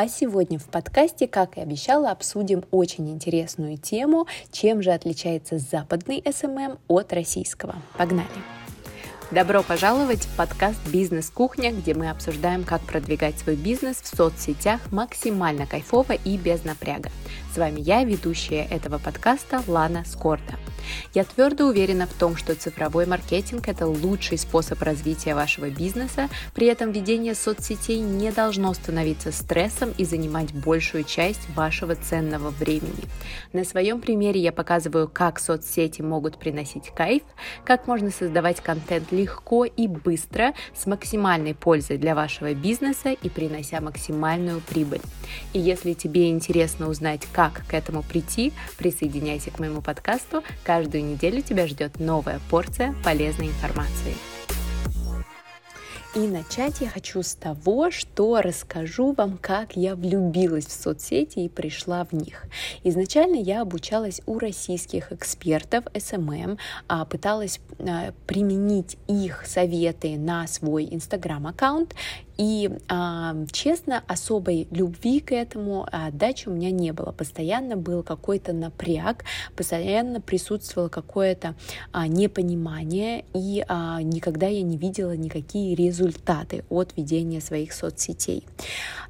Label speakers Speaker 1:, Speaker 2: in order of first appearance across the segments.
Speaker 1: А сегодня в подкасте, как и обещала, обсудим очень интересную тему, чем же отличается западный СММ от российского. Погнали! Добро пожаловать в подкаст «Бизнес-кухня», где мы обсуждаем, как продвигать свой бизнес в соцсетях максимально кайфово и без напряга. С вами я, ведущая этого подкаста Лана Скорда. Я твердо уверена в том, что цифровой маркетинг – это лучший способ развития вашего бизнеса, при этом ведение соцсетей не должно становиться стрессом и занимать большую часть вашего ценного времени. На своем примере я показываю, как соцсети могут приносить кайф, как можно создавать контент легко и быстро, с максимальной пользой для вашего бизнеса и принося максимальную прибыль. И если тебе интересно узнать, как к этому прийти, присоединяйся к моему подкасту. Каждую неделю тебя ждет новая порция полезной информации. И начать я хочу с того, что расскажу вам, как я влюбилась в соцсети и пришла в них. Изначально я обучалась у российских экспертов SMM, а пыталась а, применить их советы на свой инстаграм-аккаунт и, а, честно, особой любви к этому отдачи у меня не было. Постоянно был какой-то напряг, постоянно присутствовало какое-то непонимание, и никогда я не видела никакие результаты от ведения своих соцсетей.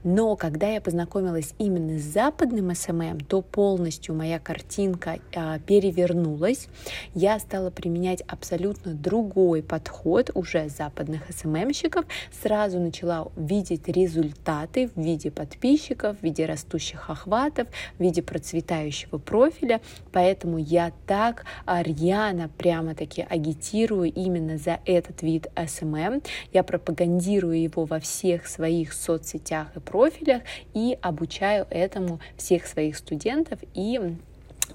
Speaker 1: Но когда я познакомилась именно с западным СММ, то полностью моя картинка а, перевернулась. Я стала применять абсолютно другой подход уже западных СММщиков. Сразу начала видеть результаты в виде подписчиков, в виде растущих охватов, в виде процветающего профиля. Поэтому я так рьяно прямо-таки агитирую именно за этот вид SMM. Я пропагандирую его во всех своих соцсетях и профилях и обучаю этому всех своих студентов и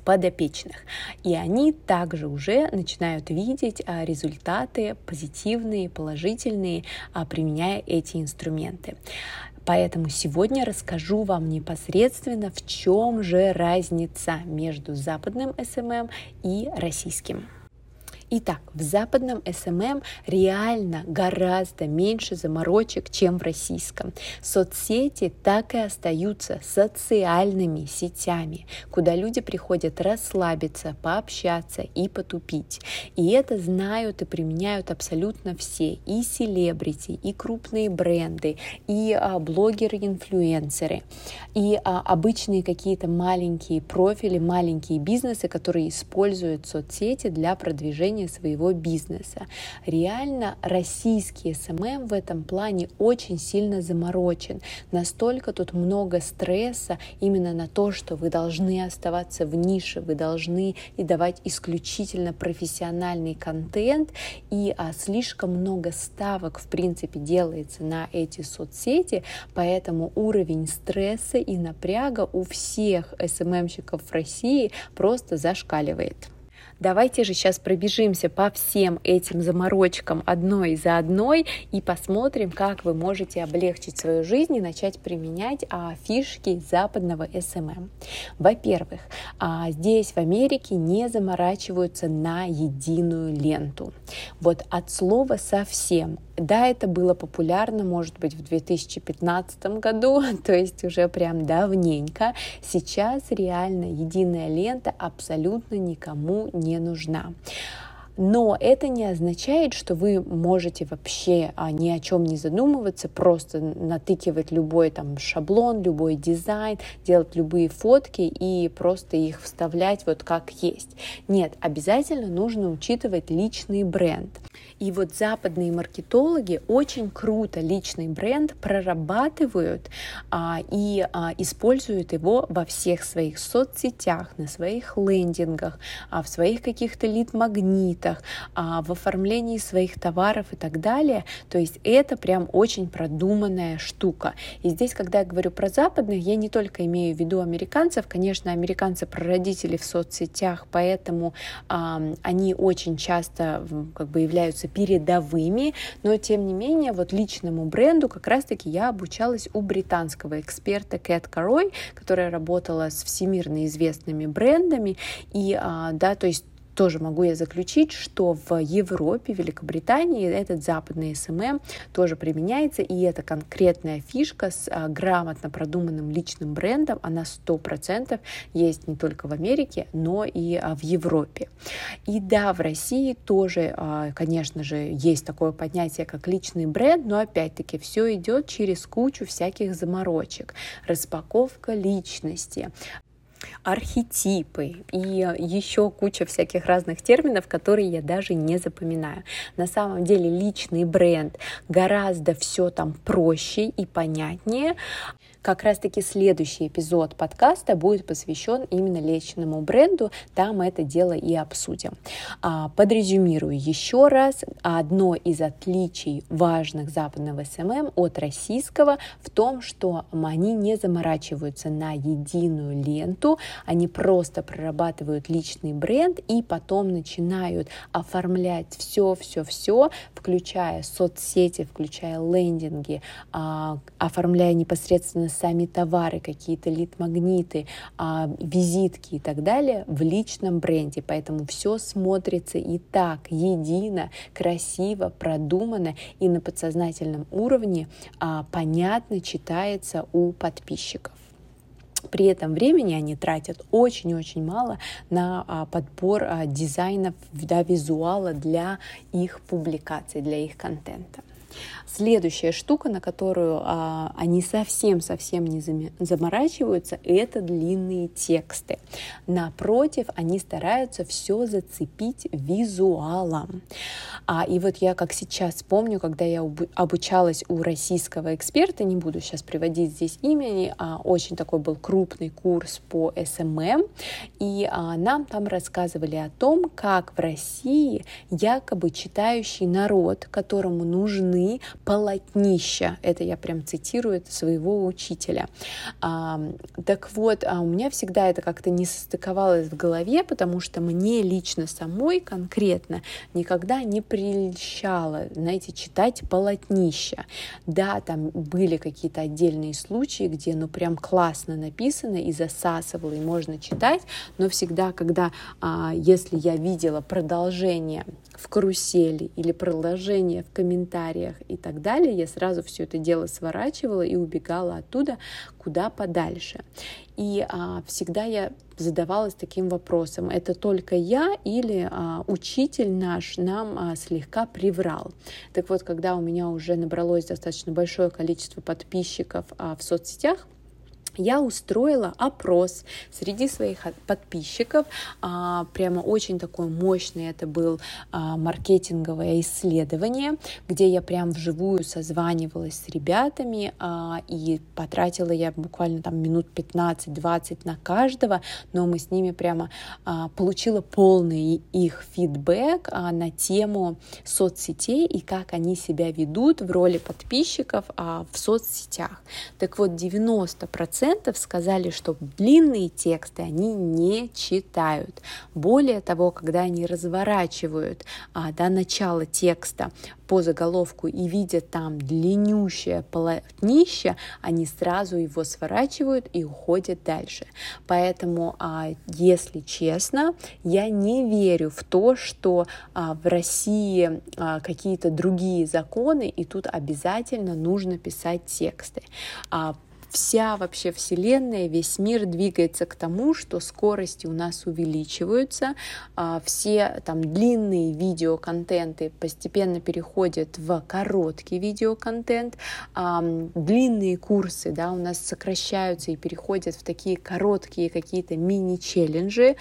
Speaker 1: подопечных. И они также уже начинают видеть а, результаты позитивные, положительные, а, применяя эти инструменты. Поэтому сегодня расскажу вам непосредственно, в чем же разница между западным SMM и российским. Итак, в западном SMM реально гораздо меньше заморочек, чем в российском. Соцсети так и остаются социальными сетями, куда люди приходят расслабиться, пообщаться и потупить. И это знают и применяют абсолютно все, и селебрити, и крупные бренды, и а, блогеры-инфлюенсеры, и а, обычные какие-то маленькие профили, маленькие бизнесы, которые используют соцсети для продвижения продвижения своего бизнеса. Реально российский СММ в этом плане очень сильно заморочен. Настолько тут много стресса именно на то, что вы должны оставаться в нише, вы должны и давать исключительно профессиональный контент, и а, слишком много ставок, в принципе, делается на эти соцсети, поэтому уровень стресса и напряга у всех СММщиков в России просто зашкаливает. Давайте же сейчас пробежимся по всем этим заморочкам одной за одной и посмотрим, как вы можете облегчить свою жизнь и начать применять а, фишки западного SMM. Во-первых, а, здесь в Америке не заморачиваются на единую ленту. Вот от слова совсем да, это было популярно, может быть, в 2015 году, то есть уже прям давненько. Сейчас реально единая лента абсолютно никому не нужна. Но это не означает, что вы можете вообще а, ни о чем не задумываться, просто натыкивать любой там шаблон, любой дизайн, делать любые фотки и просто их вставлять вот как есть. Нет, обязательно нужно учитывать личный бренд. И вот западные маркетологи очень круто личный бренд прорабатывают а, и а, используют его во всех своих соцсетях, на своих лендингах, а, в своих каких-то лид-магнитах, а, в оформлении своих товаров и так далее. То есть это прям очень продуманная штука. И здесь, когда я говорю про западных, я не только имею в виду американцев, конечно, американцы прародители в соцсетях, поэтому а, они очень часто как бы являются передовыми, но тем не менее вот личному бренду как раз-таки я обучалась у британского эксперта Кэт Карой, которая работала с всемирно известными брендами, и а, да, то есть тоже могу я заключить, что в Европе, Великобритании этот западный СММ тоже применяется, и это конкретная фишка с а, грамотно продуманным личным брендом, она 100% есть не только в Америке, но и а, в Европе. И да, в России тоже, а, конечно же, есть такое понятие, как личный бренд, но опять-таки все идет через кучу всяких заморочек. Распаковка личности, архетипы и еще куча всяких разных терминов, которые я даже не запоминаю. На самом деле личный бренд гораздо все там проще и понятнее. Как раз-таки следующий эпизод подкаста будет посвящен именно личному бренду, там это дело и обсудим. А, подрезюмирую еще раз, одно из отличий важных западного СММ от российского в том, что они не заморачиваются на единую ленту, они просто прорабатывают личный бренд и потом начинают оформлять все-все-все, включая соцсети, включая лендинги, а, оформляя непосредственно сами товары, какие-то лид-магниты, а, визитки и так далее в личном бренде. Поэтому все смотрится и так едино, красиво, продумано и на подсознательном уровне а, понятно читается у подписчиков. При этом времени они тратят очень-очень мало на а, подбор а, дизайнов, да, визуала для их публикаций, для их контента. Следующая штука, на которую а, они совсем-совсем не заморачиваются, это длинные тексты. Напротив, они стараются все зацепить визуалом. А, и вот я как сейчас помню, когда я обучалась у российского эксперта, не буду сейчас приводить здесь имени, а очень такой был крупный курс по СММ, и а, нам там рассказывали о том, как в России якобы читающий народ, которому нужны полотнища. Это я прям цитирую это своего учителя. А, так вот, а у меня всегда это как-то не состыковалось в голове, потому что мне лично самой конкретно никогда не прельщало, знаете, читать полотнища. Да, там были какие-то отдельные случаи, где ну прям классно написано и засасывало, и можно читать, но всегда, когда, а, если я видела продолжение в карусели или продолжение в комментариях и так далее, я сразу все это дело сворачивала и убегала оттуда куда подальше. И а, всегда я задавалась таким вопросом, это только я или а, учитель наш нам а, слегка приврал. Так вот, когда у меня уже набралось достаточно большое количество подписчиков а, в соцсетях, я устроила опрос среди своих подписчиков. А, прямо очень такое мощное это был а, маркетинговое исследование, где я прям вживую созванивалась с ребятами а, и потратила я буквально там минут 15-20 на каждого, но мы с ними прямо получила полный их фидбэк на тему соцсетей и как они себя ведут в роли подписчиков в соцсетях. Так вот, 90% процентов сказали, что длинные тексты они не читают. Более того, когда они разворачивают а, до начала текста по заголовку и видят там длиннющее полотнище, они сразу его сворачивают и уходят дальше. Поэтому, а, если честно, я не верю в то, что а, в России а, какие-то другие законы, и тут обязательно нужно писать тексты вся вообще Вселенная, весь мир двигается к тому, что скорости у нас увеличиваются, а, все там длинные видеоконтенты постепенно переходят в короткий видеоконтент, длинные курсы да, у нас сокращаются и переходят в такие короткие какие-то мини-челленджи,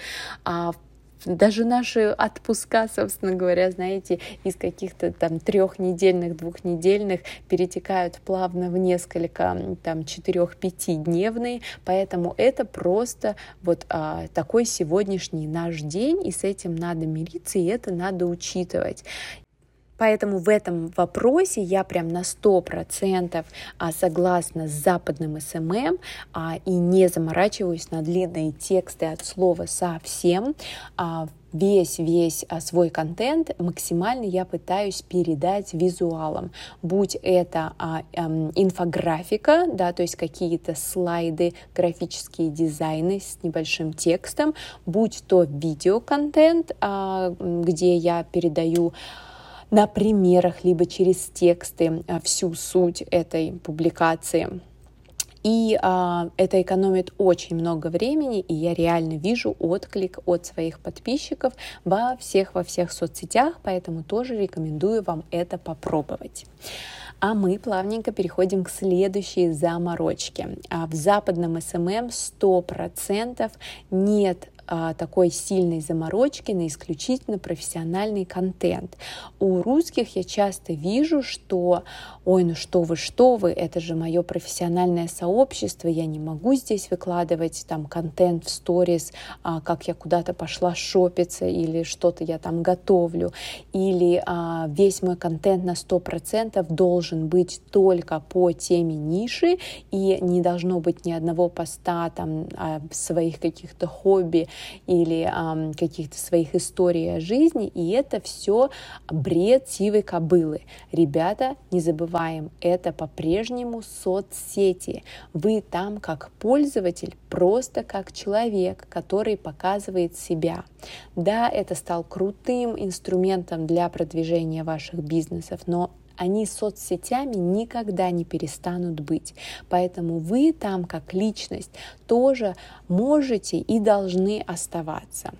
Speaker 1: а даже наши отпуска, собственно говоря, знаете, из каких-то там трехнедельных, двухнедельных перетекают плавно в несколько там четырех-пятидневные, поэтому это просто вот а, такой сегодняшний наш день, и с этим надо мириться, и это надо учитывать. Поэтому в этом вопросе я прям на 100% а, согласна с западным СММ а, и не заморачиваюсь на длинные тексты от слова совсем. Весь-весь а, свой контент максимально я пытаюсь передать визуалом, будь это а, инфографика, да, то есть какие-то слайды, графические дизайны с небольшим текстом, будь то видеоконтент, где я передаю на примерах, либо через тексты а, всю суть этой публикации. И а, это экономит очень много времени, и я реально вижу отклик от своих подписчиков во всех во всех соцсетях, поэтому тоже рекомендую вам это попробовать. А мы плавненько переходим к следующей заморочке. А в западном СММ 100% нет а, такой сильной заморочки на исключительно профессиональный контент. У русских я часто вижу, что ой, ну что вы, что вы, это же мое профессиональное сообщество, я не могу здесь выкладывать там контент в сторис, а, как я куда-то пошла шопиться или что-то я там готовлю, или а, весь мой контент на 100% должен быть только по теме ниши, и не должно быть ни одного поста там а, своих каких-то хобби или а, каких-то своих историй о жизни, и это все бред сивой кобылы. Ребята, не забываем, это по-прежнему соцсети. Вы там как пользователь, просто как человек, который показывает себя. Да, это стал крутым инструментом для продвижения ваших бизнесов, но они соцсетями никогда не перестанут быть. Поэтому вы там как личность тоже можете и должны оставаться.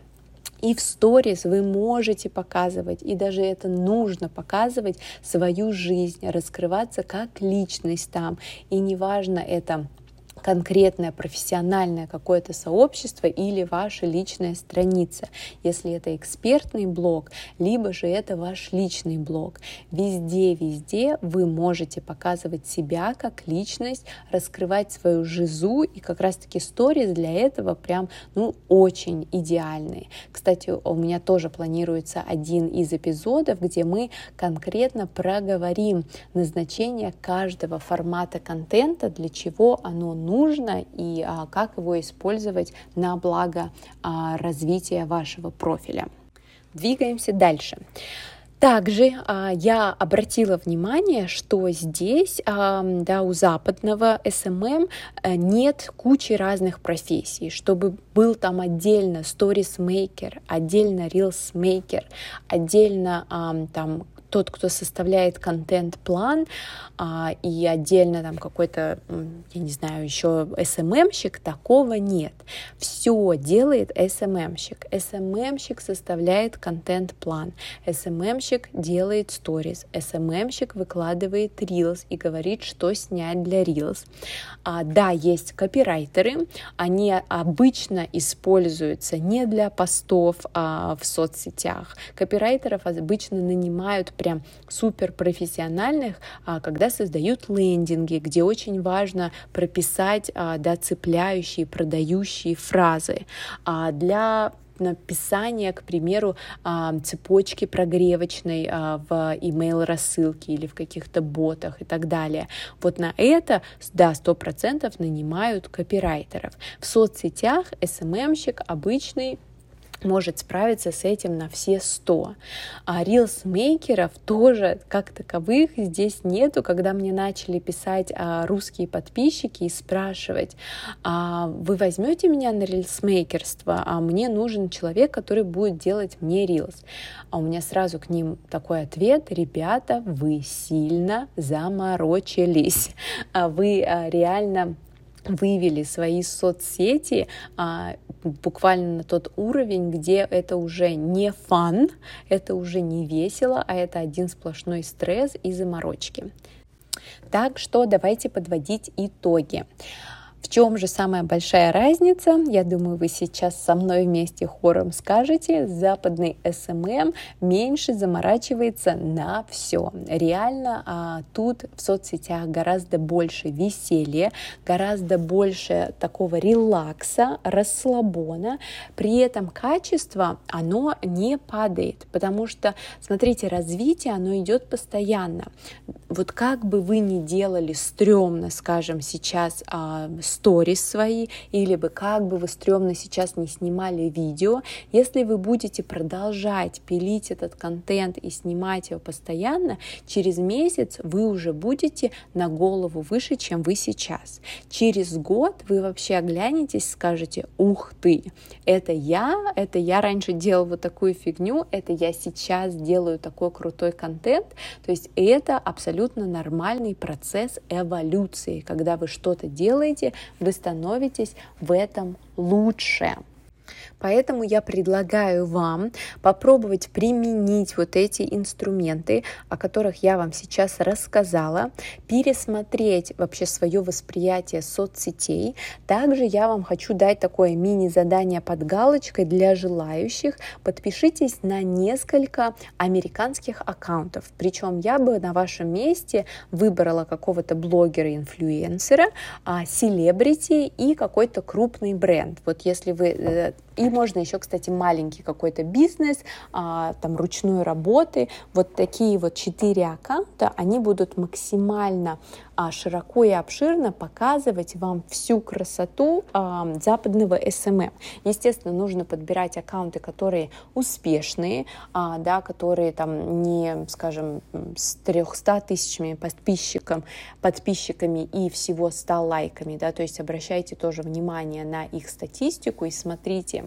Speaker 1: И в сторис вы можете показывать, и даже это нужно показывать свою жизнь, раскрываться как личность там. И неважно это конкретное профессиональное какое-то сообщество или ваша личная страница, если это экспертный блог, либо же это ваш личный блог. Везде, везде вы можете показывать себя как личность, раскрывать свою жизу, и как раз-таки сторис для этого прям, ну, очень идеальные. Кстати, у меня тоже планируется один из эпизодов, где мы конкретно проговорим назначение каждого формата контента, для чего оно нужно, нужно и а, как его использовать на благо а, развития вашего профиля. Двигаемся дальше. Также а, я обратила внимание, что здесь, а, да, у западного SMM а, нет кучи разных профессий, чтобы был там отдельно stories отдельно reels отдельно а, там тот, кто составляет контент-план а, и отдельно там какой-то, я не знаю, еще SMM-щик, такого нет. Все делает SMM-щик. SMM-щик составляет контент-план, SMM-щик делает stories, SMM-щик выкладывает Reels и говорит, что снять для Reels. А, да, есть копирайтеры, они обычно используются не для постов а, в соцсетях. Копирайтеров обычно нанимают прям супер профессиональных, а, когда создают лендинги, где очень важно прописать а, да, цепляющие, продающие фразы. А для написания, к примеру, цепочки прогревочной в email рассылке или в каких-то ботах и так далее. Вот на это, да, сто процентов нанимают копирайтеров. В соцсетях SMM-щик обычный может справиться с этим на все 100. А рилсмейкеров тоже как таковых здесь нету. Когда мне начали писать а, русские подписчики и спрашивать, а вы возьмете меня на рилсмейкерство, а мне нужен человек, который будет делать мне рилс. А у меня сразу к ним такой ответ, ребята, вы сильно заморочились, а вы а, реально вывели свои соцсети а, буквально на тот уровень, где это уже не фан, это уже не весело, а это один сплошной стресс и заморочки. Так что давайте подводить итоги. В чем же самая большая разница? Я думаю, вы сейчас со мной вместе хором скажете. Западный SMM меньше заморачивается на все. Реально а, тут в соцсетях гораздо больше веселья, гораздо больше такого релакса, расслабона. При этом качество, оно не падает, потому что, смотрите, развитие, оно идет постоянно. Вот как бы вы ни делали стрёмно, скажем, сейчас а, сторис свои, или бы как бы вы стрёмно сейчас не снимали видео, если вы будете продолжать пилить этот контент и снимать его постоянно, через месяц вы уже будете на голову выше, чем вы сейчас. Через год вы вообще оглянетесь, скажете, ух ты, это я, это я раньше делал вот такую фигню, это я сейчас делаю такой крутой контент. То есть это абсолютно нормальный процесс эволюции. Когда вы что-то делаете, вы становитесь в этом лучше. Поэтому я предлагаю вам попробовать применить вот эти инструменты, о которых я вам сейчас рассказала, пересмотреть вообще свое восприятие соцсетей. Также я вам хочу дать такое мини-задание под галочкой для желающих. Подпишитесь на несколько американских аккаунтов. Причем я бы на вашем месте выбрала какого-то блогера-инфлюенсера, а, селебрити и какой-то крупный бренд. Вот если вы э, и можно еще, кстати, маленький какой-то бизнес, а, там ручной работы. Вот такие вот четыре аккаунта, они будут максимально а, широко и обширно показывать вам всю красоту а, западного SMM. Естественно, нужно подбирать аккаунты, которые успешные, да, которые там не, скажем, с 300 тысячами подписчикам, подписчиками и всего 100 лайками, да, то есть обращайте тоже внимание на их статистику и смотрите,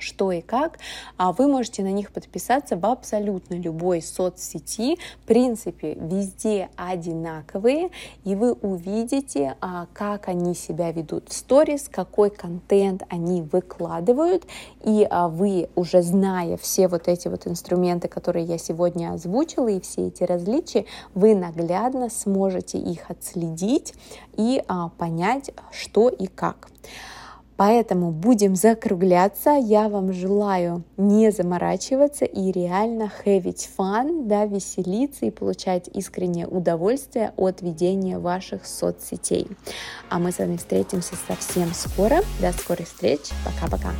Speaker 1: что и как, а вы можете на них подписаться в абсолютно любой соцсети. В принципе, везде одинаковые, и вы увидите, а, как они себя ведут в сторис, какой контент они выкладывают, и а, вы уже зная все вот эти вот инструменты, которые я сегодня озвучила, и все эти различия, вы наглядно сможете их отследить и а, понять, что и как. Поэтому будем закругляться. Я вам желаю не заморачиваться и реально having fun, да, веселиться и получать искреннее удовольствие от ведения ваших соцсетей. А мы с вами встретимся совсем скоро. До скорых встреч. Пока-пока.